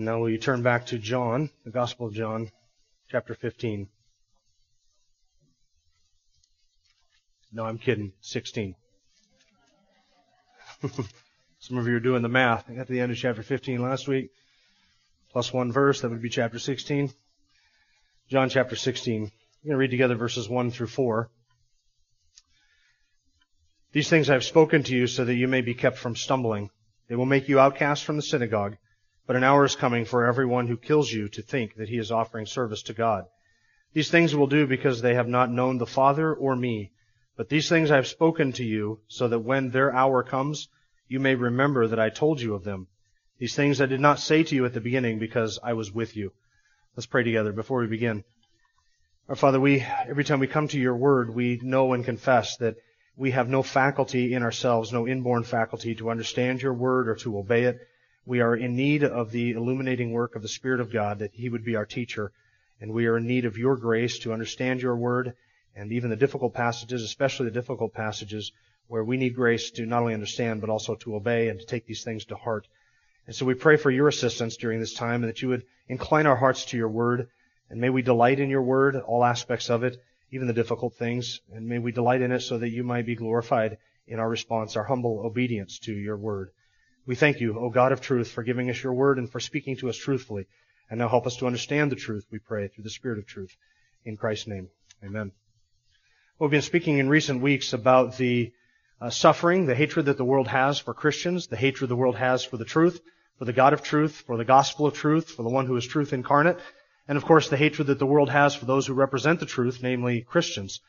And now will you turn back to John, the Gospel of John, chapter 15. No, I'm kidding. 16. Some of you are doing the math. I got to the end of chapter 15 last week. Plus one verse, that would be chapter 16. John chapter 16. We're going to read together verses 1 through 4. These things I have spoken to you so that you may be kept from stumbling. They will make you outcasts from the synagogue. But an hour is coming for everyone who kills you to think that he is offering service to God. These things will do because they have not known the Father or me. But these things I have spoken to you so that when their hour comes, you may remember that I told you of them. These things I did not say to you at the beginning because I was with you. Let's pray together before we begin. Our Father, we, every time we come to your word, we know and confess that we have no faculty in ourselves, no inborn faculty to understand your word or to obey it. We are in need of the illuminating work of the Spirit of God, that He would be our teacher. And we are in need of your grace to understand your word and even the difficult passages, especially the difficult passages where we need grace to not only understand, but also to obey and to take these things to heart. And so we pray for your assistance during this time and that you would incline our hearts to your word. And may we delight in your word, all aspects of it, even the difficult things. And may we delight in it so that you might be glorified in our response, our humble obedience to your word. We thank you, O God of truth, for giving us your word and for speaking to us truthfully. And now help us to understand the truth, we pray, through the Spirit of truth. In Christ's name, amen. We've been speaking in recent weeks about the uh, suffering, the hatred that the world has for Christians, the hatred the world has for the truth, for the God of truth, for the gospel of truth, for the one who is truth incarnate, and of course the hatred that the world has for those who represent the truth, namely Christians.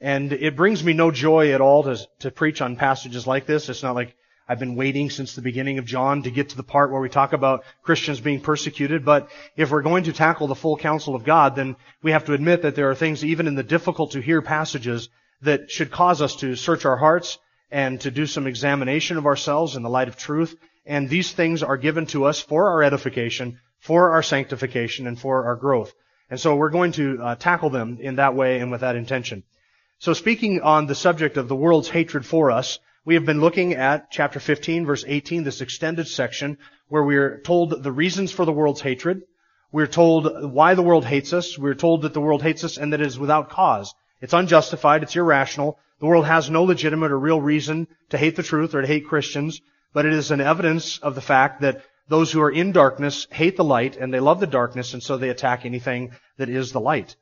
And it brings me no joy at all to, to preach on passages like this. It's not like I've been waiting since the beginning of John to get to the part where we talk about Christians being persecuted, but if we're going to tackle the full counsel of God, then we have to admit that there are things even in the difficult to hear passages that should cause us to search our hearts and to do some examination of ourselves in the light of truth. And these things are given to us for our edification, for our sanctification, and for our growth. And so we're going to uh, tackle them in that way and with that intention. So speaking on the subject of the world's hatred for us, we have been looking at chapter 15, verse 18, this extended section where we are told the reasons for the world's hatred. We're told why the world hates us. We're told that the world hates us and that it is without cause. It's unjustified. It's irrational. The world has no legitimate or real reason to hate the truth or to hate Christians, but it is an evidence of the fact that those who are in darkness hate the light and they love the darkness and so they attack anything that is the light.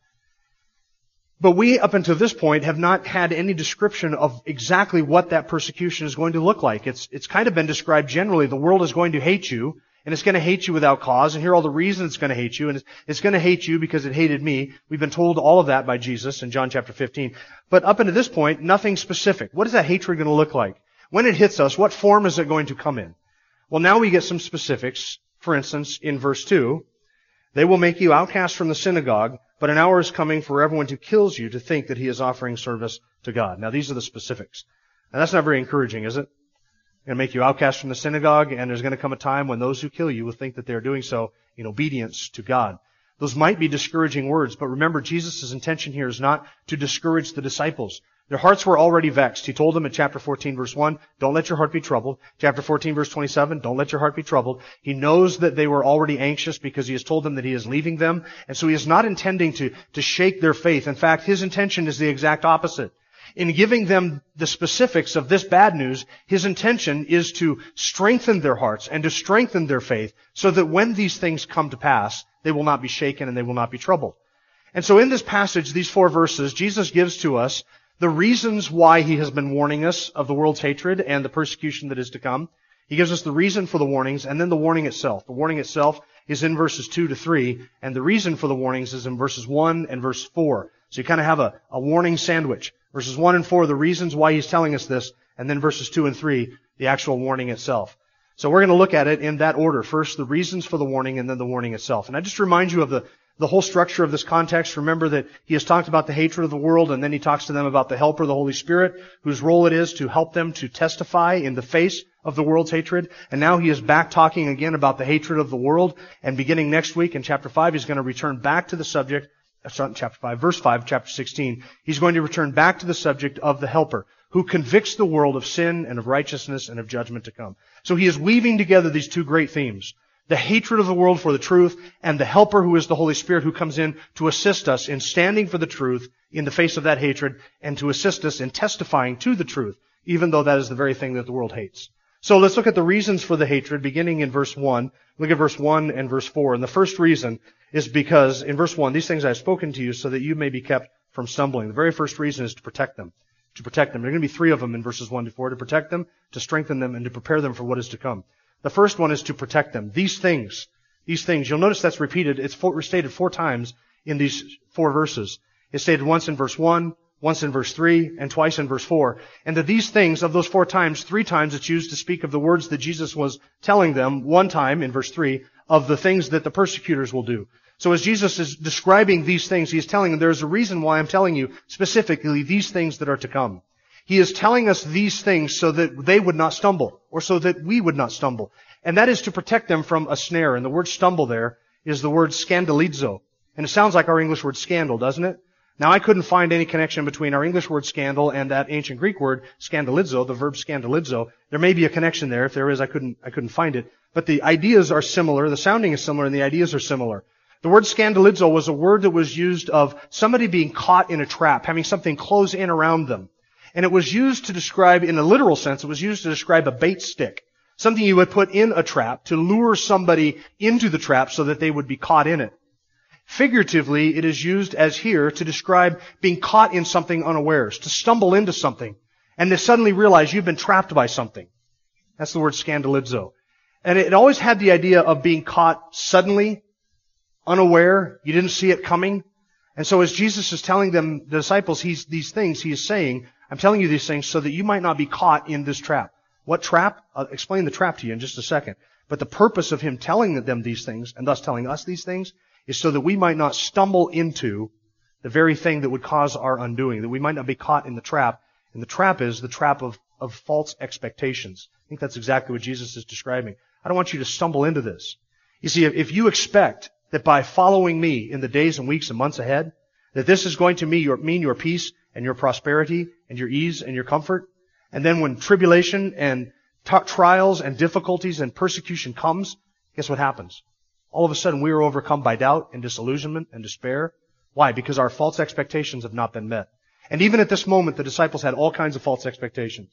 But we, up until this point, have not had any description of exactly what that persecution is going to look like. It's, it's kind of been described generally. The world is going to hate you, and it's going to hate you without cause, and here are all the reasons it's going to hate you, and it's, it's going to hate you because it hated me. We've been told all of that by Jesus in John chapter 15. But up until this point, nothing specific. What is that hatred going to look like? When it hits us, what form is it going to come in? Well, now we get some specifics. For instance, in verse 2, they will make you outcast from the synagogue, but an hour is coming for everyone who kills you to think that he is offering service to God. Now these are the specifics. And that's not very encouraging, is it? Going to make you outcast from the synagogue, and there's going to come a time when those who kill you will think that they're doing so in obedience to God. Those might be discouraging words, but remember Jesus' intention here is not to discourage the disciples. Their hearts were already vexed. He told them in chapter 14 verse 1, don't let your heart be troubled. Chapter 14 verse 27, don't let your heart be troubled. He knows that they were already anxious because he has told them that he is leaving them. And so he is not intending to, to shake their faith. In fact, his intention is the exact opposite. In giving them the specifics of this bad news, his intention is to strengthen their hearts and to strengthen their faith so that when these things come to pass, they will not be shaken and they will not be troubled. And so in this passage, these four verses, Jesus gives to us the reasons why he has been warning us of the world's hatred and the persecution that is to come. He gives us the reason for the warnings and then the warning itself. The warning itself is in verses 2 to 3, and the reason for the warnings is in verses 1 and verse 4. So you kind of have a, a warning sandwich. Verses 1 and 4, the reasons why he's telling us this, and then verses 2 and 3, the actual warning itself. So we're going to look at it in that order. First, the reasons for the warning and then the warning itself. And I just remind you of the, the whole structure of this context. Remember that he has talked about the hatred of the world and then he talks to them about the helper, the Holy Spirit, whose role it is to help them to testify in the face of the world's hatred. And now he is back talking again about the hatred of the world. And beginning next week in chapter 5, he's going to return back to the subject, uh, chapter 5, verse 5, chapter 16. He's going to return back to the subject of the helper, who convicts the world of sin and of righteousness and of judgment to come. So he is weaving together these two great themes. The hatred of the world for the truth and the helper who is the Holy Spirit who comes in to assist us in standing for the truth in the face of that hatred and to assist us in testifying to the truth, even though that is the very thing that the world hates. So let's look at the reasons for the hatred beginning in verse 1. Look at verse 1 and verse 4. And the first reason is because in verse 1, these things I have spoken to you so that you may be kept from stumbling. The very first reason is to protect them. To protect them. There are going to be three of them in verses 1 to 4. To protect them, to strengthen them, and to prepare them for what is to come. The first one is to protect them. These things, these things, you'll notice that's repeated. It's stated four times in these four verses. It's stated once in verse 1, once in verse 3 and twice in verse 4. And that these things, of those four times, three times it's used to speak of the words that Jesus was telling them, one time in verse 3, of the things that the persecutors will do. So as Jesus is describing these things, he is telling them there's a reason why I'm telling you specifically these things that are to come. He is telling us these things so that they would not stumble, or so that we would not stumble. And that is to protect them from a snare. And the word stumble there is the word scandalizo. And it sounds like our English word scandal, doesn't it? Now I couldn't find any connection between our English word scandal and that ancient Greek word scandalizo, the verb scandalizo. There may be a connection there. If there is, I couldn't, I couldn't find it. But the ideas are similar, the sounding is similar, and the ideas are similar. The word scandalizo was a word that was used of somebody being caught in a trap, having something close in around them. And it was used to describe, in a literal sense, it was used to describe a bait stick. Something you would put in a trap to lure somebody into the trap so that they would be caught in it. Figuratively, it is used as here to describe being caught in something unawares, to stumble into something, and to suddenly realize you've been trapped by something. That's the word scandalizo. And it always had the idea of being caught suddenly, unaware, you didn't see it coming. And so as Jesus is telling them, the disciples, he's, these things, he is saying, I'm telling you these things so that you might not be caught in this trap. What trap? I'll explain the trap to you in just a second. But the purpose of him telling them these things, and thus telling us these things, is so that we might not stumble into the very thing that would cause our undoing, that we might not be caught in the trap. And the trap is the trap of, of false expectations. I think that's exactly what Jesus is describing. I don't want you to stumble into this. You see, if you expect that by following me in the days and weeks and months ahead, that this is going to mean your, mean your peace and your prosperity and your ease and your comfort, and then when tribulation and t- trials and difficulties and persecution comes, guess what happens? all of a sudden we are overcome by doubt and disillusionment and despair. Why? Because our false expectations have not been met. And even at this moment, the disciples had all kinds of false expectations.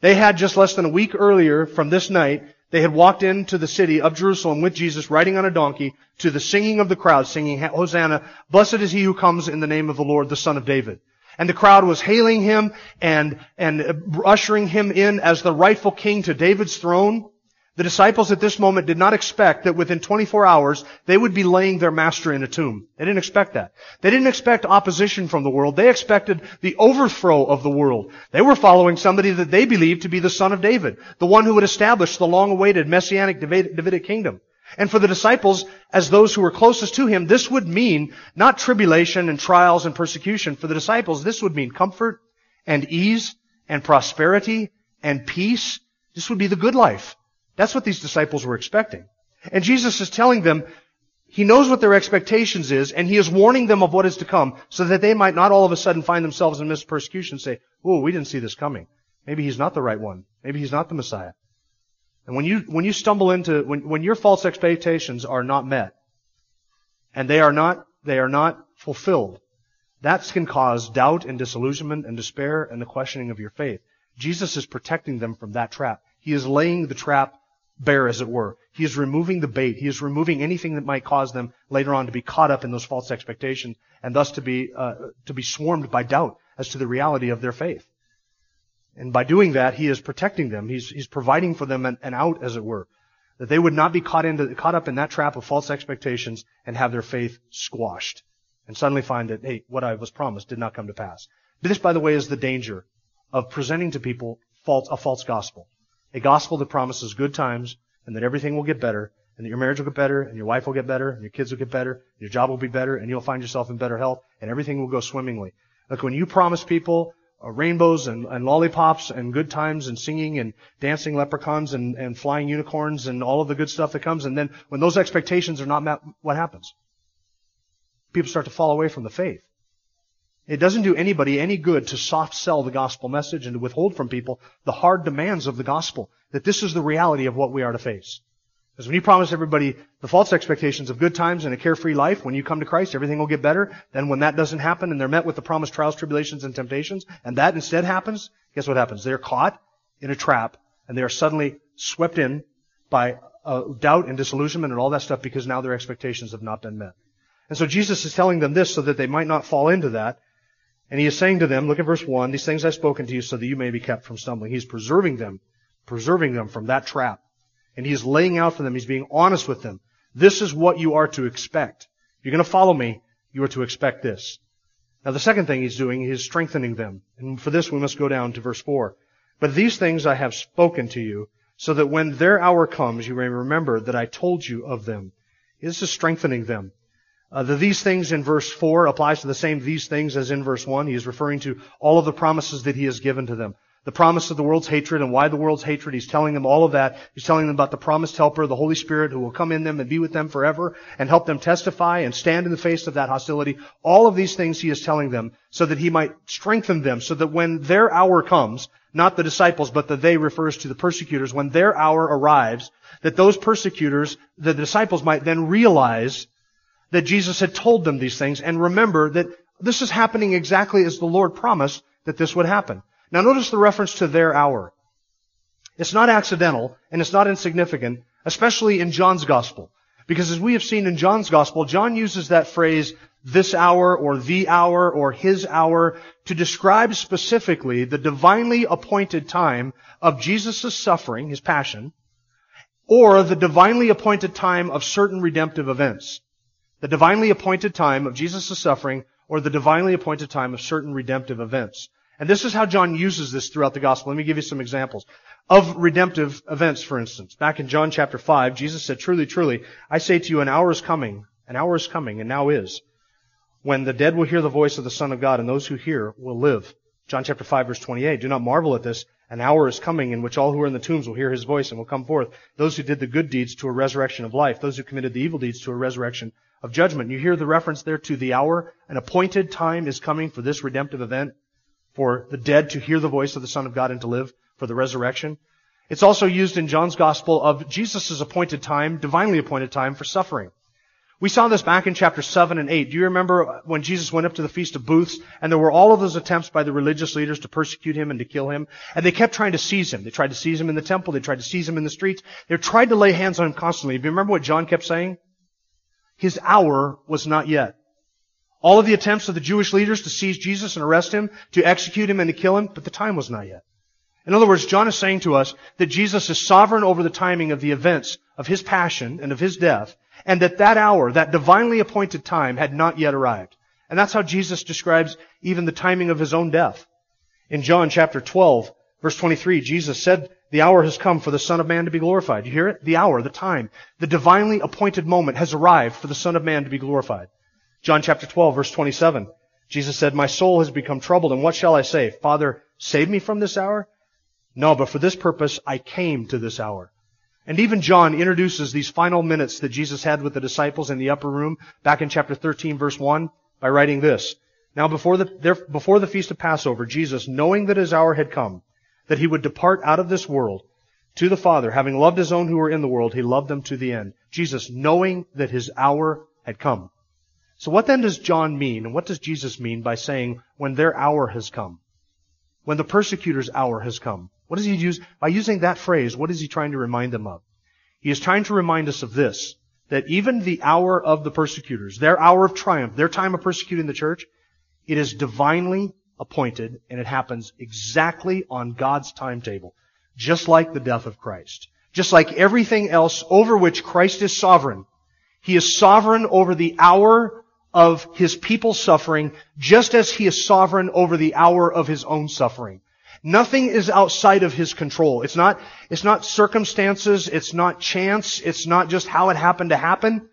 They had just less than a week earlier from this night, they had walked into the city of Jerusalem with Jesus riding on a donkey to the singing of the crowd, singing, Hosanna, blessed is he who comes in the name of the Lord, the Son of David. And the crowd was hailing him and, and ushering him in as the rightful king to David's throne. The disciples at this moment did not expect that within 24 hours they would be laying their master in a tomb. They didn't expect that. They didn't expect opposition from the world. They expected the overthrow of the world. They were following somebody that they believed to be the son of David, the one who would establish the long-awaited messianic Davidic kingdom. And for the disciples, as those who were closest to him, this would mean not tribulation and trials and persecution. For the disciples, this would mean comfort and ease and prosperity and peace. This would be the good life. That's what these disciples were expecting. And Jesus is telling them, He knows what their expectations is, and He is warning them of what is to come, so that they might not all of a sudden find themselves in midst persecution and say, oh, we didn't see this coming. Maybe He's not the right one. Maybe He's not the Messiah. And when you, when you stumble into, when, when your false expectations are not met, and they are not, they are not fulfilled, that can cause doubt and disillusionment and despair and the questioning of your faith. Jesus is protecting them from that trap. He is laying the trap bare, as it were. He is removing the bait. He is removing anything that might cause them later on to be caught up in those false expectations and thus to be, uh, to be swarmed by doubt as to the reality of their faith. And by doing that, he is protecting them. He's, he's providing for them an, an out, as it were. That they would not be caught into, caught up in that trap of false expectations and have their faith squashed. And suddenly find that, hey, what I was promised did not come to pass. This, by the way, is the danger of presenting to people false, a false gospel A gospel that promises good times and that everything will get better and that your marriage will get better and your wife will get better and your kids will get better and your job will be better and you'll find yourself in better health and everything will go swimmingly. Look, when you promise people uh, rainbows and, and, lollipops and good times and singing and dancing leprechauns and, and flying unicorns and all of the good stuff that comes. And then when those expectations are not met, what happens? People start to fall away from the faith. It doesn't do anybody any good to soft sell the gospel message and to withhold from people the hard demands of the gospel. That this is the reality of what we are to face. Because when you promise everybody the false expectations of good times and a carefree life, when you come to Christ, everything will get better. Then when that doesn't happen and they're met with the promised trials, tribulations, and temptations, and that instead happens, guess what happens? They're caught in a trap and they are suddenly swept in by uh, doubt and disillusionment and all that stuff because now their expectations have not been met. And so Jesus is telling them this so that they might not fall into that. And he is saying to them, look at verse 1, these things I've spoken to you so that you may be kept from stumbling. He's preserving them, preserving them from that trap. And he's laying out for them, he's being honest with them. This is what you are to expect. If you're going to follow me, you are to expect this. Now the second thing he's doing is strengthening them. And for this we must go down to verse 4. But these things I have spoken to you, so that when their hour comes, you may remember that I told you of them. This is strengthening them. Uh, the these things in verse 4 applies to the same these things as in verse 1. He is referring to all of the promises that he has given to them the promise of the world's hatred and why the world's hatred. He's telling them all of that. He's telling them about the promised helper, the Holy Spirit, who will come in them and be with them forever and help them testify and stand in the face of that hostility. All of these things he is telling them so that he might strengthen them so that when their hour comes, not the disciples, but the they refers to the persecutors, when their hour arrives, that those persecutors, the disciples might then realize that Jesus had told them these things and remember that this is happening exactly as the Lord promised that this would happen. Now notice the reference to their hour. It's not accidental and it's not insignificant, especially in John's gospel. Because as we have seen in John's gospel, John uses that phrase, this hour or the hour or his hour to describe specifically the divinely appointed time of Jesus' suffering, his passion, or the divinely appointed time of certain redemptive events. The divinely appointed time of Jesus' suffering or the divinely appointed time of certain redemptive events. And this is how John uses this throughout the gospel. Let me give you some examples of redemptive events, for instance. Back in John chapter 5, Jesus said, Truly, truly, I say to you, an hour is coming, an hour is coming, and now is, when the dead will hear the voice of the Son of God, and those who hear will live. John chapter 5 verse 28, Do not marvel at this. An hour is coming in which all who are in the tombs will hear his voice and will come forth. Those who did the good deeds to a resurrection of life. Those who committed the evil deeds to a resurrection of judgment. You hear the reference there to the hour. An appointed time is coming for this redemptive event for the dead to hear the voice of the Son of God and to live for the resurrection. It's also used in John's Gospel of Jesus' appointed time, divinely appointed time for suffering. We saw this back in chapter 7 and 8. Do you remember when Jesus went up to the Feast of Booths and there were all of those attempts by the religious leaders to persecute him and to kill him? And they kept trying to seize him. They tried to seize him in the temple. They tried to seize him in the streets. They tried to lay hands on him constantly. Do you remember what John kept saying? His hour was not yet. All of the attempts of the Jewish leaders to seize Jesus and arrest him, to execute him and to kill him, but the time was not yet. In other words, John is saying to us that Jesus is sovereign over the timing of the events of his passion and of his death, and that that hour, that divinely appointed time, had not yet arrived. And that's how Jesus describes even the timing of his own death. In John chapter 12, verse 23, Jesus said, the hour has come for the Son of Man to be glorified. You hear it? The hour, the time, the divinely appointed moment has arrived for the Son of Man to be glorified. John chapter 12 verse 27. Jesus said, My soul has become troubled, and what shall I say? Father, save me from this hour? No, but for this purpose I came to this hour. And even John introduces these final minutes that Jesus had with the disciples in the upper room back in chapter 13 verse 1 by writing this. Now before the, there, before the feast of Passover, Jesus, knowing that his hour had come, that he would depart out of this world to the Father, having loved his own who were in the world, he loved them to the end. Jesus, knowing that his hour had come. So what then does John mean, and what does Jesus mean by saying, when their hour has come? When the persecutor's hour has come? What does he use? By using that phrase, what is he trying to remind them of? He is trying to remind us of this, that even the hour of the persecutors, their hour of triumph, their time of persecuting the church, it is divinely appointed, and it happens exactly on God's timetable. Just like the death of Christ. Just like everything else over which Christ is sovereign. He is sovereign over the hour of his people's suffering, just as he is sovereign over the hour of his own suffering. Nothing is outside of His control. It's not, it's not circumstances, it's not chance, it's not just how it happened to happen.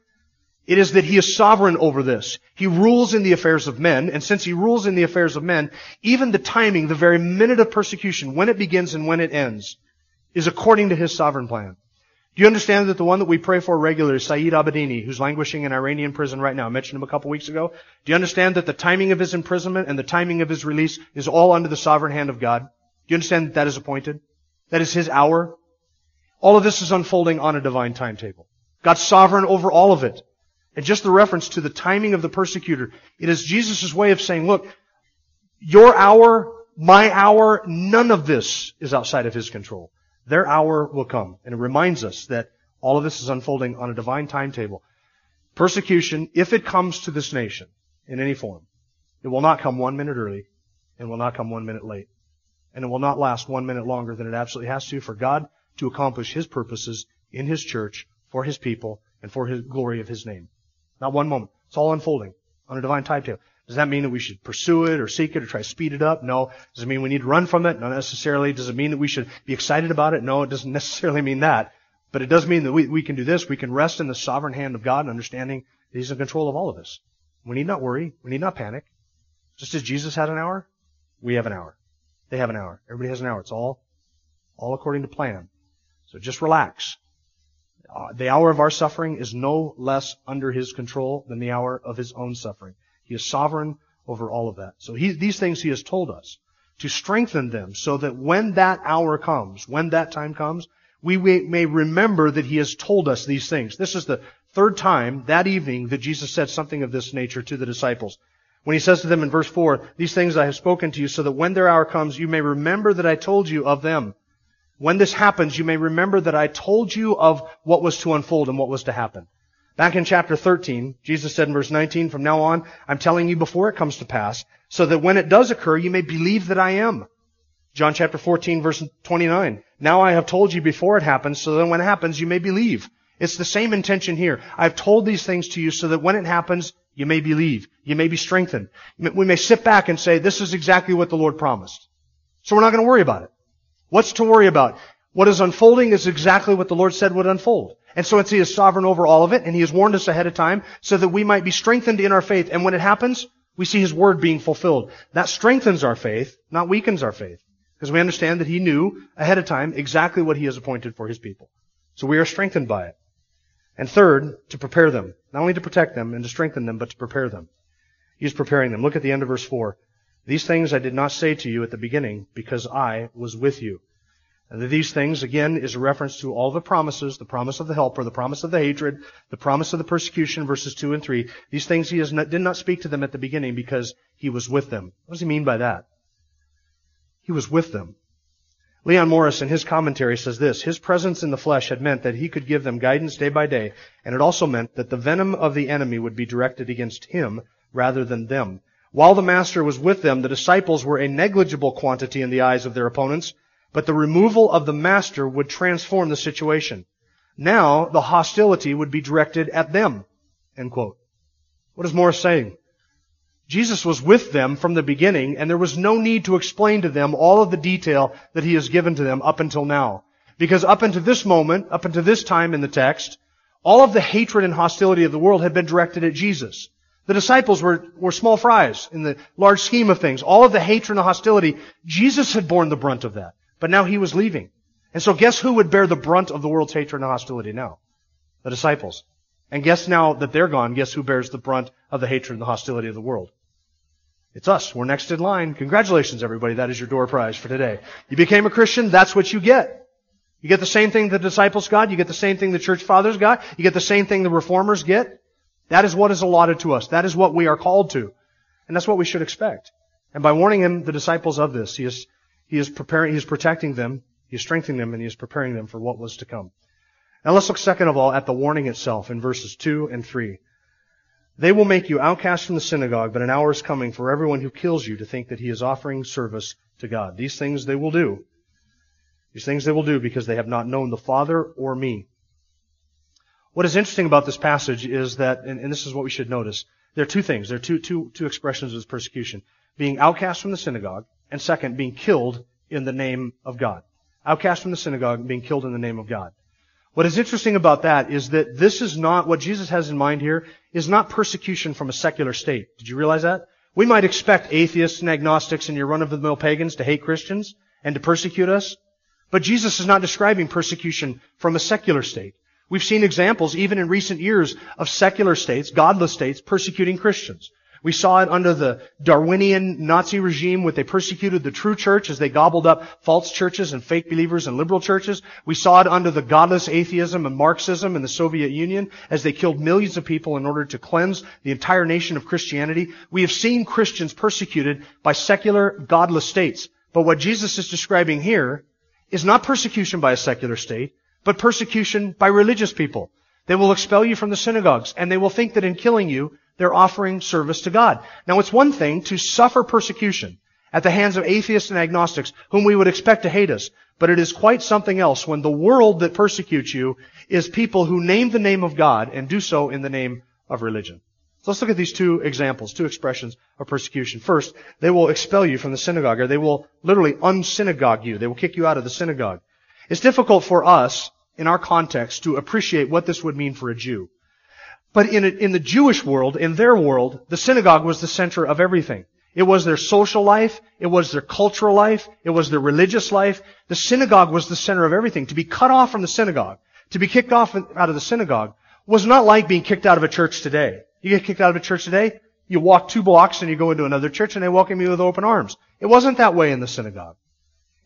It is that He is sovereign over this. He rules in the affairs of men, and since He rules in the affairs of men, even the timing, the very minute of persecution, when it begins and when it ends, is according to His sovereign plan. Do you understand that the one that we pray for regularly Saeed Abedini, who's languishing in Iranian prison right now? I mentioned him a couple weeks ago. Do you understand that the timing of his imprisonment and the timing of his release is all under the sovereign hand of God? Do you understand that that is appointed? That is his hour? All of this is unfolding on a divine timetable. God's sovereign over all of it. And just the reference to the timing of the persecutor, it is Jesus' way of saying, look, your hour, my hour, none of this is outside of his control. Their hour will come. And it reminds us that all of this is unfolding on a divine timetable. Persecution, if it comes to this nation in any form, it will not come one minute early and will not come one minute late. And it will not last one minute longer than it absolutely has to for God to accomplish His purposes in His church, for His people, and for His glory of His name. Not one moment. It's all unfolding on a divine timetable. Does that mean that we should pursue it or seek it or try to speed it up? No. Does it mean we need to run from it? Not necessarily. Does it mean that we should be excited about it? No, it doesn't necessarily mean that. But it does mean that we, we can do this. We can rest in the sovereign hand of God and understanding that He's in control of all of us. We need not worry. We need not panic. Just as Jesus had an hour, we have an hour. They have an hour. Everybody has an hour. It's all, all according to plan. So just relax. Uh, the hour of our suffering is no less under His control than the hour of His own suffering. He is sovereign over all of that. So he, these things he has told us to strengthen them so that when that hour comes, when that time comes, we may remember that he has told us these things. This is the third time that evening that Jesus said something of this nature to the disciples. When he says to them in verse 4, These things I have spoken to you so that when their hour comes, you may remember that I told you of them. When this happens, you may remember that I told you of what was to unfold and what was to happen. Back in chapter 13, Jesus said in verse 19, From now on, I'm telling you before it comes to pass, so that when it does occur, you may believe that I am. John chapter 14, verse 29. Now I have told you before it happens, so that when it happens, you may believe. It's the same intention here. I've told these things to you so that when it happens, you may believe. You may be strengthened. We may sit back and say, this is exactly what the Lord promised. So we're not going to worry about it. What's to worry about? What is unfolding is exactly what the Lord said would unfold. And so it's He is sovereign over all of it, and He has warned us ahead of time so that we might be strengthened in our faith. And when it happens, we see His word being fulfilled. That strengthens our faith, not weakens our faith. Because we understand that He knew ahead of time exactly what He has appointed for His people. So we are strengthened by it. And third, to prepare them. Not only to protect them and to strengthen them, but to prepare them. He is preparing them. Look at the end of verse 4. These things I did not say to you at the beginning because I was with you. These things, again, is a reference to all the promises, the promise of the helper, the promise of the hatred, the promise of the persecution, verses 2 and 3. These things he not, did not speak to them at the beginning because he was with them. What does he mean by that? He was with them. Leon Morris, in his commentary, says this His presence in the flesh had meant that he could give them guidance day by day, and it also meant that the venom of the enemy would be directed against him rather than them. While the Master was with them, the disciples were a negligible quantity in the eyes of their opponents, but the removal of the master would transform the situation. Now the hostility would be directed at them. End quote. What is Morris saying? Jesus was with them from the beginning, and there was no need to explain to them all of the detail that he has given to them up until now. Because up until this moment, up until this time in the text, all of the hatred and hostility of the world had been directed at Jesus. The disciples were, were small fries in the large scheme of things. All of the hatred and hostility, Jesus had borne the brunt of that. But now he was leaving. And so guess who would bear the brunt of the world's hatred and hostility now? The disciples. And guess now that they're gone, guess who bears the brunt of the hatred and the hostility of the world? It's us. We're next in line. Congratulations, everybody. That is your door prize for today. You became a Christian. That's what you get. You get the same thing the disciples got. You get the same thing the church fathers got. You get the same thing the reformers get. That is what is allotted to us. That is what we are called to. And that's what we should expect. And by warning him, the disciples of this, he is he is preparing, he is protecting them, he is strengthening them, and he is preparing them for what was to come. Now let's look second of all at the warning itself in verses 2 and 3. They will make you outcast from the synagogue, but an hour is coming for everyone who kills you to think that he is offering service to God. These things they will do. These things they will do because they have not known the Father or me. What is interesting about this passage is that, and, and this is what we should notice, there are two things. There are two, two, two expressions of this persecution. Being outcast from the synagogue and second, being killed in the name of God. Outcast from the synagogue and being killed in the name of God. What is interesting about that is that this is not, what Jesus has in mind here, is not persecution from a secular state. Did you realize that? We might expect atheists and agnostics and your run-of-the-mill pagans to hate Christians and to persecute us. But Jesus is not describing persecution from a secular state. We've seen examples, even in recent years, of secular states, godless states, persecuting Christians. We saw it under the Darwinian Nazi regime when they persecuted the true church as they gobbled up false churches and fake believers and liberal churches. We saw it under the godless atheism and Marxism in the Soviet Union as they killed millions of people in order to cleanse the entire nation of Christianity. We have seen Christians persecuted by secular, godless states. But what Jesus is describing here is not persecution by a secular state, but persecution by religious people. They will expel you from the synagogues, and they will think that in killing you, they're offering service to God. Now it's one thing to suffer persecution at the hands of atheists and agnostics whom we would expect to hate us, but it is quite something else when the world that persecutes you is people who name the name of God and do so in the name of religion. So let's look at these two examples, two expressions of persecution. First, they will expel you from the synagogue, or they will literally unsynagogue you. They will kick you out of the synagogue. It's difficult for us, in our context, to appreciate what this would mean for a Jew. But in, a, in the Jewish world, in their world, the synagogue was the center of everything. It was their social life. It was their cultural life. It was their religious life. The synagogue was the center of everything. To be cut off from the synagogue, to be kicked off out of the synagogue, was not like being kicked out of a church today. You get kicked out of a church today, you walk two blocks and you go into another church and they welcome you with open arms. It wasn't that way in the synagogue.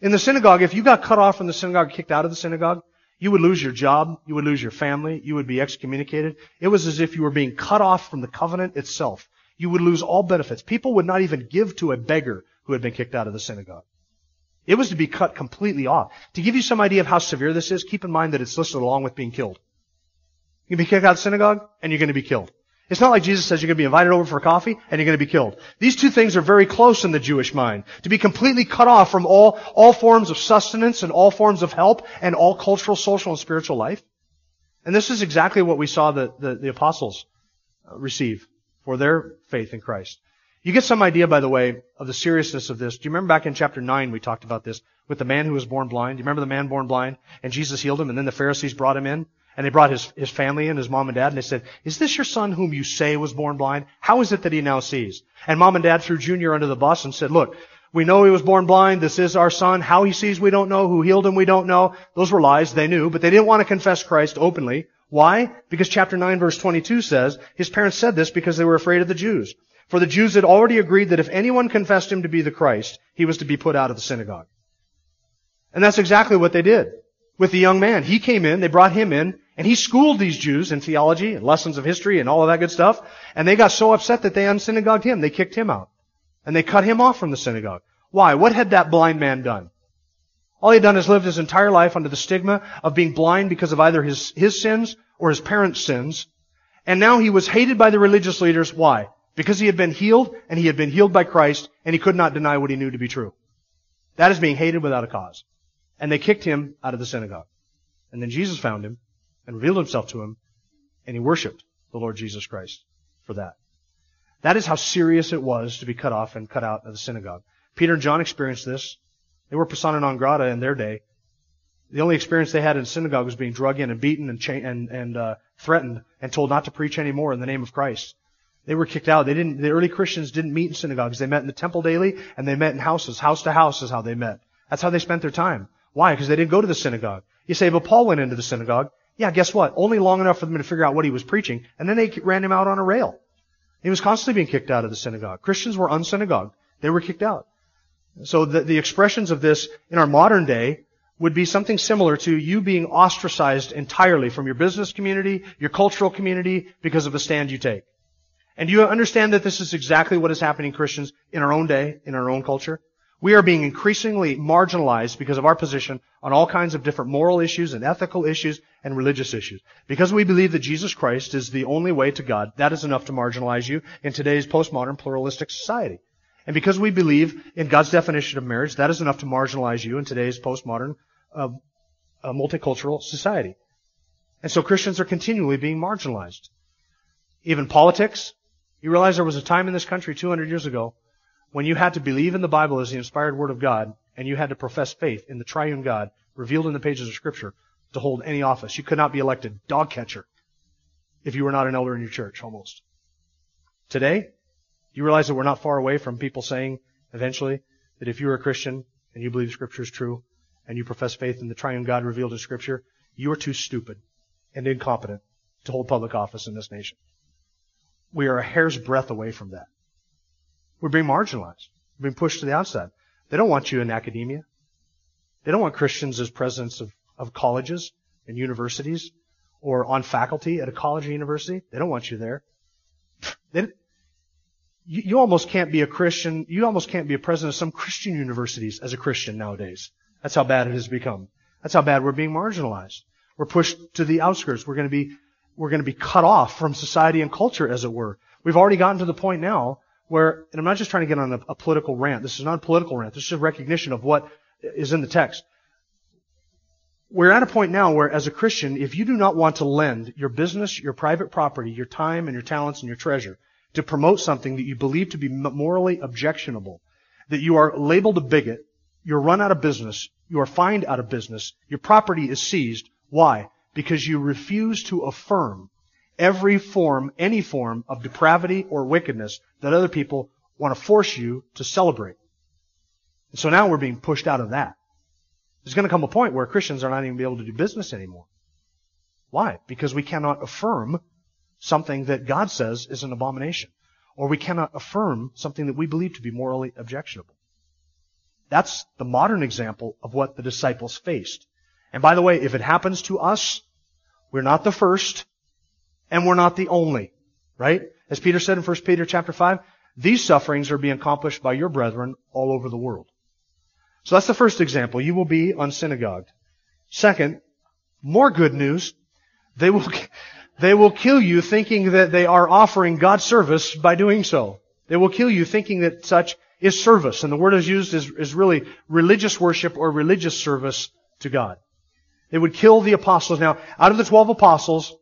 In the synagogue, if you got cut off from the synagogue, kicked out of the synagogue, you would lose your job. You would lose your family. You would be excommunicated. It was as if you were being cut off from the covenant itself. You would lose all benefits. People would not even give to a beggar who had been kicked out of the synagogue. It was to be cut completely off. To give you some idea of how severe this is, keep in mind that it's listed along with being killed. You can be kicked out of the synagogue, and you're going to be killed. It's not like Jesus says you're going to be invited over for coffee and you're going to be killed. These two things are very close in the Jewish mind. To be completely cut off from all, all forms of sustenance and all forms of help and all cultural, social, and spiritual life. And this is exactly what we saw the, the, the apostles uh, receive for their faith in Christ. You get some idea, by the way, of the seriousness of this. Do you remember back in chapter 9 we talked about this with the man who was born blind? Do you remember the man born blind? And Jesus healed him and then the Pharisees brought him in? And they brought his, his family and his mom and dad, and they said, is this your son whom you say was born blind? How is it that he now sees? And mom and dad threw Junior under the bus and said, look, we know he was born blind. This is our son. How he sees, we don't know. Who healed him, we don't know. Those were lies. They knew, but they didn't want to confess Christ openly. Why? Because chapter 9 verse 22 says, his parents said this because they were afraid of the Jews. For the Jews had already agreed that if anyone confessed him to be the Christ, he was to be put out of the synagogue. And that's exactly what they did with the young man. He came in, they brought him in, and he schooled these Jews in theology and lessons of history and all of that good stuff. And they got so upset that they unsynagogued him. They kicked him out. And they cut him off from the synagogue. Why? What had that blind man done? All he had done is lived his entire life under the stigma of being blind because of either his, his sins or his parents' sins. And now he was hated by the religious leaders. Why? Because he had been healed and he had been healed by Christ and he could not deny what he knew to be true. That is being hated without a cause. And they kicked him out of the synagogue. And then Jesus found him and revealed himself to him, and he worshiped the Lord Jesus Christ for that. That is how serious it was to be cut off and cut out of the synagogue. Peter and John experienced this. They were persona non grata in their day. The only experience they had in synagogue was being drug in and beaten and cha- and, and uh, threatened and told not to preach anymore in the name of Christ. They were kicked out. They didn't. The early Christians didn't meet in synagogues. They met in the temple daily, and they met in houses. House to house is how they met. That's how they spent their time. Why? Because they didn't go to the synagogue. You say, but Paul went into the synagogue. Yeah, guess what? Only long enough for them to figure out what he was preaching, and then they ran him out on a rail. He was constantly being kicked out of the synagogue. Christians were unsynagogued. They were kicked out. So the, the expressions of this in our modern day would be something similar to you being ostracized entirely from your business community, your cultural community, because of the stand you take. And do you understand that this is exactly what is happening Christians in our own day, in our own culture? We are being increasingly marginalized because of our position on all kinds of different moral issues and ethical issues and religious issues. Because we believe that Jesus Christ is the only way to God, that is enough to marginalize you in today's postmodern pluralistic society. And because we believe in God's definition of marriage, that is enough to marginalize you in today's postmodern uh, uh, multicultural society. And so Christians are continually being marginalized. Even politics. You realize there was a time in this country 200 years ago when you had to believe in the Bible as the inspired Word of God, and you had to profess faith in the triune God revealed in the pages of Scripture to hold any office. You could not be elected dog catcher if you were not an elder in your church, almost. Today, you realize that we're not far away from people saying eventually that if you're a Christian and you believe Scripture is true and you profess faith in the triune God revealed in Scripture, you are too stupid and incompetent to hold public office in this nation. We are a hair's breadth away from that. We're being marginalized. We're being pushed to the outside. They don't want you in academia. They don't want Christians as presidents of, of colleges and universities or on faculty at a college or university. They don't want you there. They, you, you almost can't be a Christian. You almost can't be a president of some Christian universities as a Christian nowadays. That's how bad it has become. That's how bad we're being marginalized. We're pushed to the outskirts. We're going to be, we're going to be cut off from society and culture, as it were. We've already gotten to the point now where, and I'm not just trying to get on a, a political rant. This is not a political rant. This is a recognition of what is in the text. We're at a point now where, as a Christian, if you do not want to lend your business, your private property, your time and your talents and your treasure to promote something that you believe to be morally objectionable, that you are labeled a bigot, you're run out of business, you are fined out of business, your property is seized. Why? Because you refuse to affirm every form, any form of depravity or wickedness that other people want to force you to celebrate. And so now we're being pushed out of that. There's going to come a point where Christians are not even be able to do business anymore. Why? Because we cannot affirm something that God says is an abomination. Or we cannot affirm something that we believe to be morally objectionable. That's the modern example of what the disciples faced. And by the way, if it happens to us, we're not the first, and we're not the only. Right? As Peter said in 1 Peter chapter 5, these sufferings are being accomplished by your brethren all over the world. So that's the first example. You will be unsynagogued. Second, more good news. They will, they will kill you thinking that they are offering God service by doing so. They will kill you thinking that such is service. And the word is used is, is really religious worship or religious service to God. They would kill the apostles. Now, out of the twelve apostles,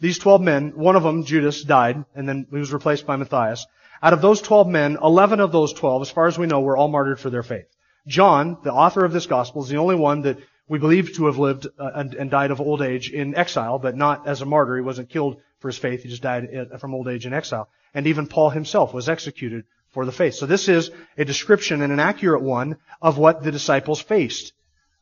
these twelve men, one of them, Judas, died, and then he was replaced by Matthias. Out of those twelve men, eleven of those twelve, as far as we know, were all martyred for their faith. John, the author of this gospel, is the only one that we believe to have lived uh, and, and, died of old age in exile, but not as a martyr. He wasn't killed for his faith. He just died uh, from old age in exile. And even Paul himself was executed for the faith. So this is a description and an accurate one of what the disciples faced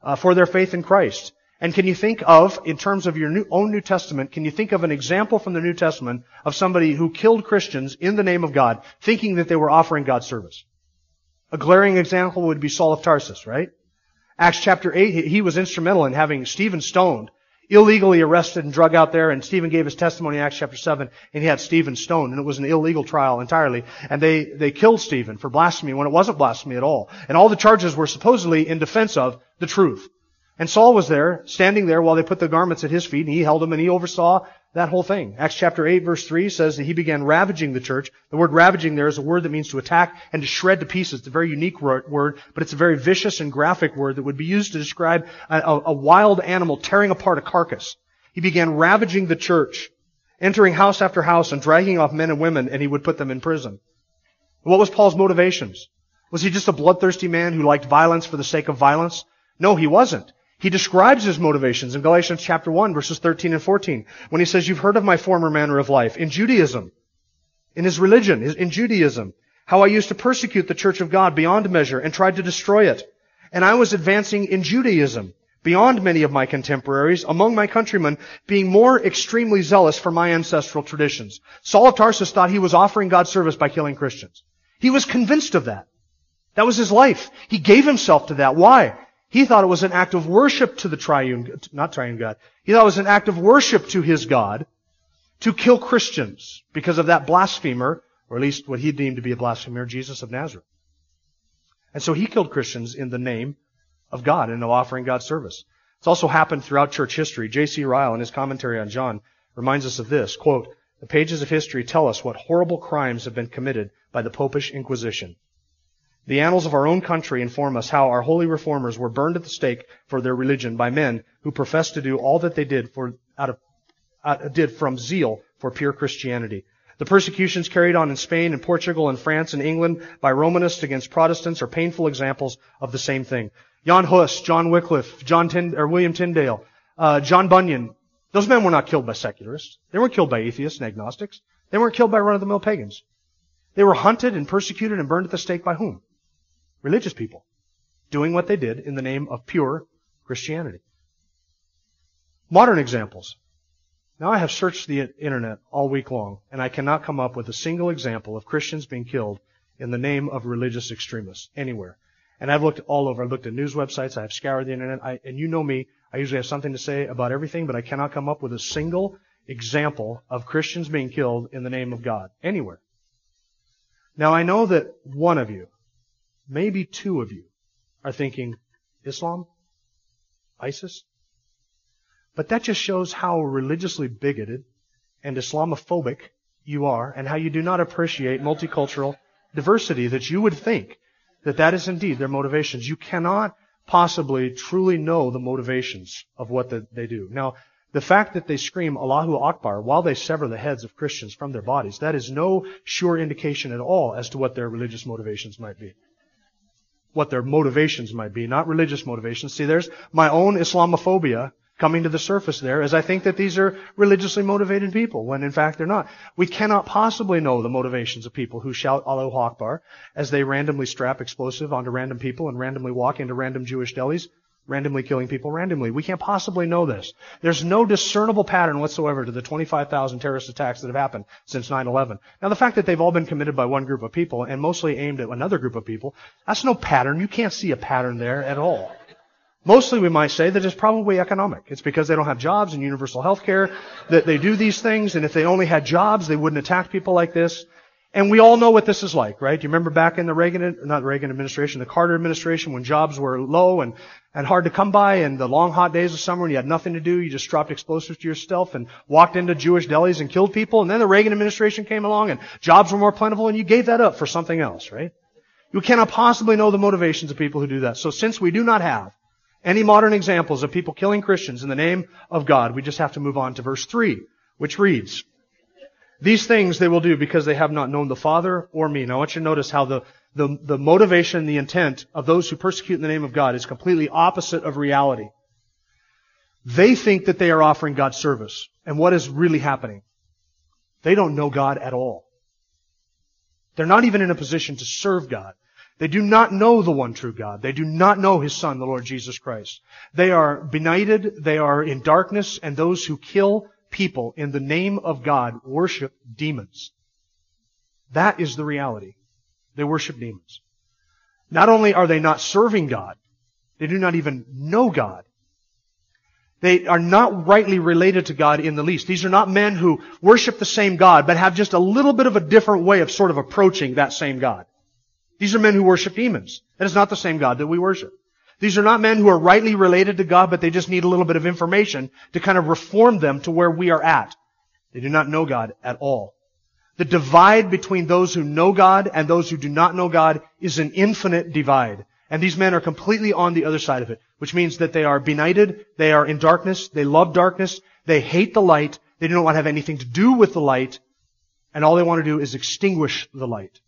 uh, for their faith in Christ. And can you think of, in terms of your new, own New Testament, can you think of an example from the New Testament of somebody who killed Christians in the name of God, thinking that they were offering God service? A glaring example would be Saul of Tarsus, right? Acts chapter 8, he was instrumental in having Stephen stoned, illegally arrested and drug out there, and Stephen gave his testimony in Acts chapter 7, and he had Stephen stoned, and it was an illegal trial entirely, and they, they killed Stephen for blasphemy when it wasn't blasphemy at all. And all the charges were supposedly in defense of the truth. And Saul was there, standing there while they put the garments at his feet, and he held them and he oversaw that whole thing. Acts chapter 8 verse 3 says that he began ravaging the church. The word ravaging there is a word that means to attack and to shred to pieces. It's a very unique word, but it's a very vicious and graphic word that would be used to describe a, a wild animal tearing apart a carcass. He began ravaging the church, entering house after house and dragging off men and women, and he would put them in prison. What was Paul's motivations? Was he just a bloodthirsty man who liked violence for the sake of violence? No, he wasn't. He describes his motivations in Galatians chapter 1 verses 13 and 14 when he says, you've heard of my former manner of life in Judaism, in his religion, in Judaism, how I used to persecute the church of God beyond measure and tried to destroy it. And I was advancing in Judaism beyond many of my contemporaries, among my countrymen, being more extremely zealous for my ancestral traditions. Saul of Tarsus thought he was offering God service by killing Christians. He was convinced of that. That was his life. He gave himself to that. Why? He thought it was an act of worship to the triune, not triune God. He thought it was an act of worship to his God to kill Christians because of that blasphemer, or at least what he deemed to be a blasphemer, Jesus of Nazareth. And so he killed Christians in the name of God and of offering God service. It's also happened throughout church history. J.C. Ryle, in his commentary on John, reminds us of this. Quote, the pages of history tell us what horrible crimes have been committed by the Popish Inquisition. The annals of our own country inform us how our holy reformers were burned at the stake for their religion by men who professed to do all that they did for out of uh, did from zeal for pure Christianity. The persecutions carried on in Spain and Portugal and France and England by Romanists against Protestants are painful examples of the same thing. Jan Hus, John Wycliffe, John Tind- or William Tyndale, uh, John Bunyan, those men were not killed by secularists. They weren't killed by atheists and agnostics. They weren't killed by run-of-the-mill pagans. They were hunted and persecuted and burned at the stake by whom? Religious people. Doing what they did in the name of pure Christianity. Modern examples. Now I have searched the internet all week long, and I cannot come up with a single example of Christians being killed in the name of religious extremists anywhere. And I've looked all over. I've looked at news websites. I've scoured the internet. I, and you know me. I usually have something to say about everything, but I cannot come up with a single example of Christians being killed in the name of God anywhere. Now I know that one of you, maybe two of you, are thinking, Islam? ISIS? But that just shows how religiously bigoted and Islamophobic you are and how you do not appreciate multicultural diversity that you would think that that is indeed their motivations. You cannot possibly truly know the motivations of what the, they do. Now, the fact that they scream Allahu Akbar while they sever the heads of Christians from their bodies, that is no sure indication at all as to what their religious motivations might be. What their motivations might be, not religious motivations. See, there's my own Islamophobia coming to the surface there as I think that these are religiously motivated people when in fact they're not. We cannot possibly know the motivations of people who shout Allahu Akbar as they randomly strap explosive onto random people and randomly walk into random Jewish delis, randomly killing people randomly. We can't possibly know this. There's no discernible pattern whatsoever to the 25,000 terrorist attacks that have happened since 9-11. Now the fact that they've all been committed by one group of people and mostly aimed at another group of people, that's no pattern. You can't see a pattern there at all. Mostly we might say that it's probably economic. It's because they don't have jobs and universal health care that they do these things, and if they only had jobs, they wouldn't attack people like this. And we all know what this is like, right? You remember back in the Reagan, not Reagan administration, the Carter administration when jobs were low and, and hard to come by and the long hot days of summer when you had nothing to do, you just dropped explosives to yourself and walked into Jewish delis and killed people. And then the Reagan administration came along and jobs were more plentiful and you gave that up for something else, right? You cannot possibly know the motivations of people who do that. So since we do not have any modern examples of people killing Christians in the name of God, we just have to move on to verse 3, which reads, These things they will do because they have not known the Father or me. Now I want you to notice how the, the, the motivation, the intent of those who persecute in the name of God is completely opposite of reality. They think that they are offering God service. And what is really happening? They don't know God at all. They're not even in a position to serve God. They do not know the one true God. They do not know His Son, the Lord Jesus Christ. They are benighted, they are in darkness, and those who kill people in the name of God worship demons. That is the reality. They worship demons. Not only are they not serving God, they do not even know God. They are not rightly related to God in the least. These are not men who worship the same God, but have just a little bit of a different way of sort of approaching that same God. These are men who worship demons. That is not the same God that we worship. These are not men who are rightly related to God, but they just need a little bit of information to kind of reform them to where we are at. They do not know God at all. The divide between those who know God and those who do not know God is an infinite divide. And these men are completely on the other side of it, which means that they are benighted, they are in darkness, they love darkness, they hate the light, they do not want to have anything to do with the light, and all they want to do is extinguish the light.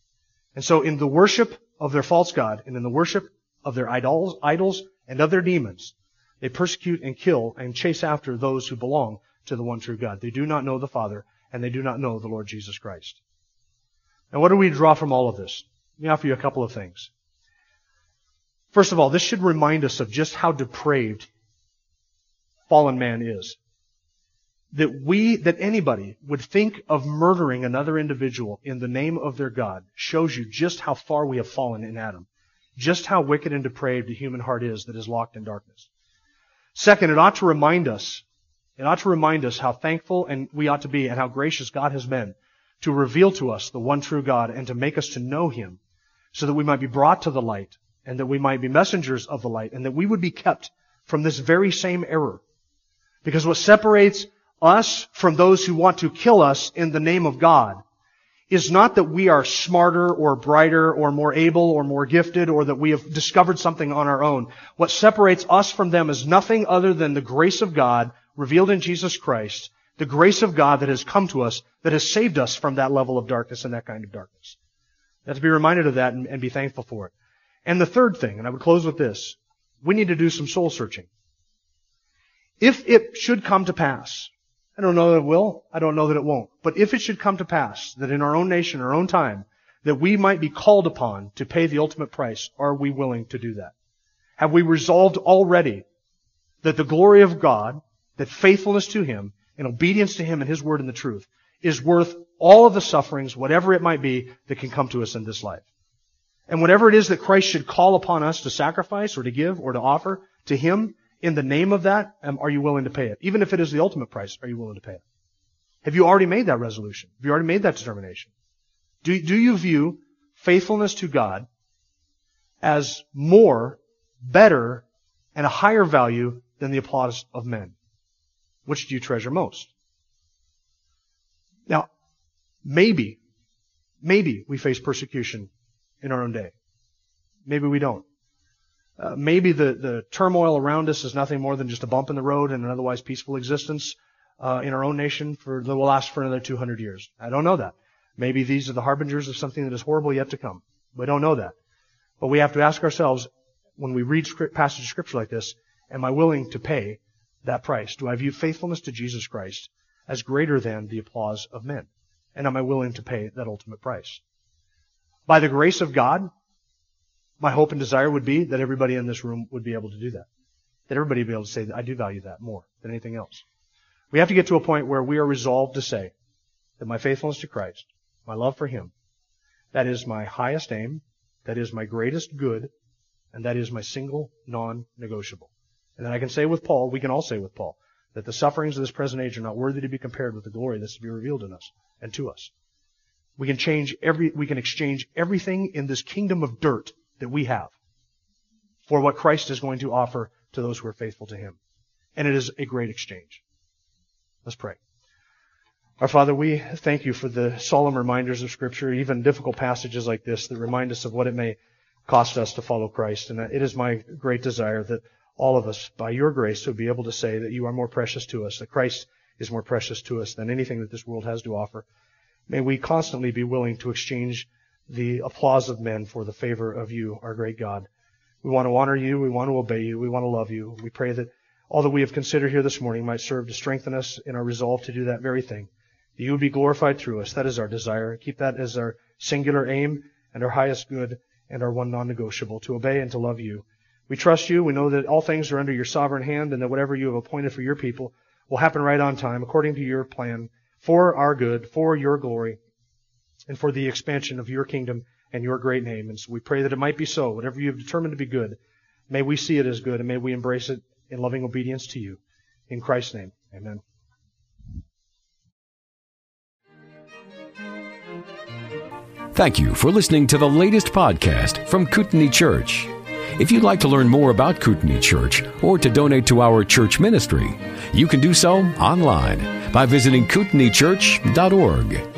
And so in the worship of their false God and in the worship of their idols, idols and of their demons, they persecute and kill and chase after those who belong to the one true God. They do not know the Father and they do not know the Lord Jesus Christ. And what do we draw from all of this? Let me offer you a couple of things. First of all, this should remind us of just how depraved fallen man is that we, that anybody would think of murdering another individual in the name of their God shows you just how far we have fallen in Adam. Just how wicked and depraved the human heart is that is locked in darkness. Second, it ought to remind us, it ought to remind us how thankful and we ought to be and how gracious God has been to reveal to us the one true God and to make us to know Him so that we might be brought to the light and that we might be messengers of the light and that we would be kept from this very same error. Because what separates us from those who want to kill us in the name of God is not that we are smarter or brighter or more able or more gifted or that we have discovered something on our own. What separates us from them is nothing other than the grace of God revealed in Jesus Christ The grace of God that has come to us, that has saved us from that level of darkness and that kind of darkness. You have to be reminded of that and, and be thankful for it. And the third thing, and I would close with this, we need to do some soul searching. If it should come to pass, I don't know that it will, I don't know that it won't, but if it should come to pass that in our own nation, our own time, that we might be called upon to pay the ultimate price, are we willing to do that? Have we resolved already that the glory of God, that faithfulness to Him, and obedience to Him and His Word and the truth is worth all of the sufferings, whatever it might be, that can come to us in this life? And whatever it is that Christ should call upon us to sacrifice or to give or to offer to Him, in the name of that, um, are you willing to pay it? Even if it is the ultimate price, are you willing to pay it? Have you already made that resolution? Have you already made that determination? Do, do you view faithfulness to God as more, better, and a higher value than the applause of men? Which do you treasure most? Now, maybe, maybe we face persecution in our own day. Maybe we don't. Uh, maybe the, the turmoil around us is nothing more than just a bump in the road in an otherwise peaceful existence uh, in our own nation for that will last for another 200 years. I don't know that. Maybe these are the harbingers of something that is horrible yet to come. We don't know that. But we have to ask ourselves when we read script, passage of scripture like this, am I willing to pay that price? Do I view faithfulness to Jesus Christ as greater than the applause of men? And am I willing to pay that ultimate price? By the grace of God, my hope and desire would be that everybody in this room would be able to do that. That everybody would be able to say, that I do value that more than anything else. We have to get to a point where we are resolved to say that my faithfulness to Christ, my love for Him, that is my highest aim, that is my greatest good, and that is my single non-negotiable. And then I can say with Paul, we can all say with Paul, that the sufferings of this present age are not worthy to be compared with the glory that's to be revealed in us and to us. We can change every, we can exchange everything in this kingdom of dirt that we have for what Christ is going to offer to those who are faithful to Him. And it is a great exchange. Let's pray. Our Father, we thank you for the solemn reminders of Scripture, even difficult passages like this that remind us of what it may cost us to follow Christ. And it is my great desire that all of us, by your grace, would be able to say that you are more precious to us, that Christ is more precious to us than anything that this world has to offer. May we constantly be willing to exchange the applause of men for the favor of you, our great God. We want to honor you. We want to obey you. We want to love you. We pray that all that we have considered here this morning might serve to strengthen us in our resolve to do that very thing. That you would be glorified through us. That is our desire. Keep that as our singular aim and our highest good and our one non-negotiable, to obey and to love you. We trust you. We know that all things are under your sovereign hand and that whatever you have appointed for your people will happen right on time according to your plan for our good, for your glory, and for the expansion of your kingdom and your great name. And so we pray that it might be so. Whatever you have determined to be good, may we see it as good and may we embrace it in loving obedience to you. In Christ's name, amen. Thank you for listening to the latest podcast from Kootenai Church. If you'd like to learn more about Kootenai Church or to donate to our church ministry, you can do so online by visiting kootenaichurch.org.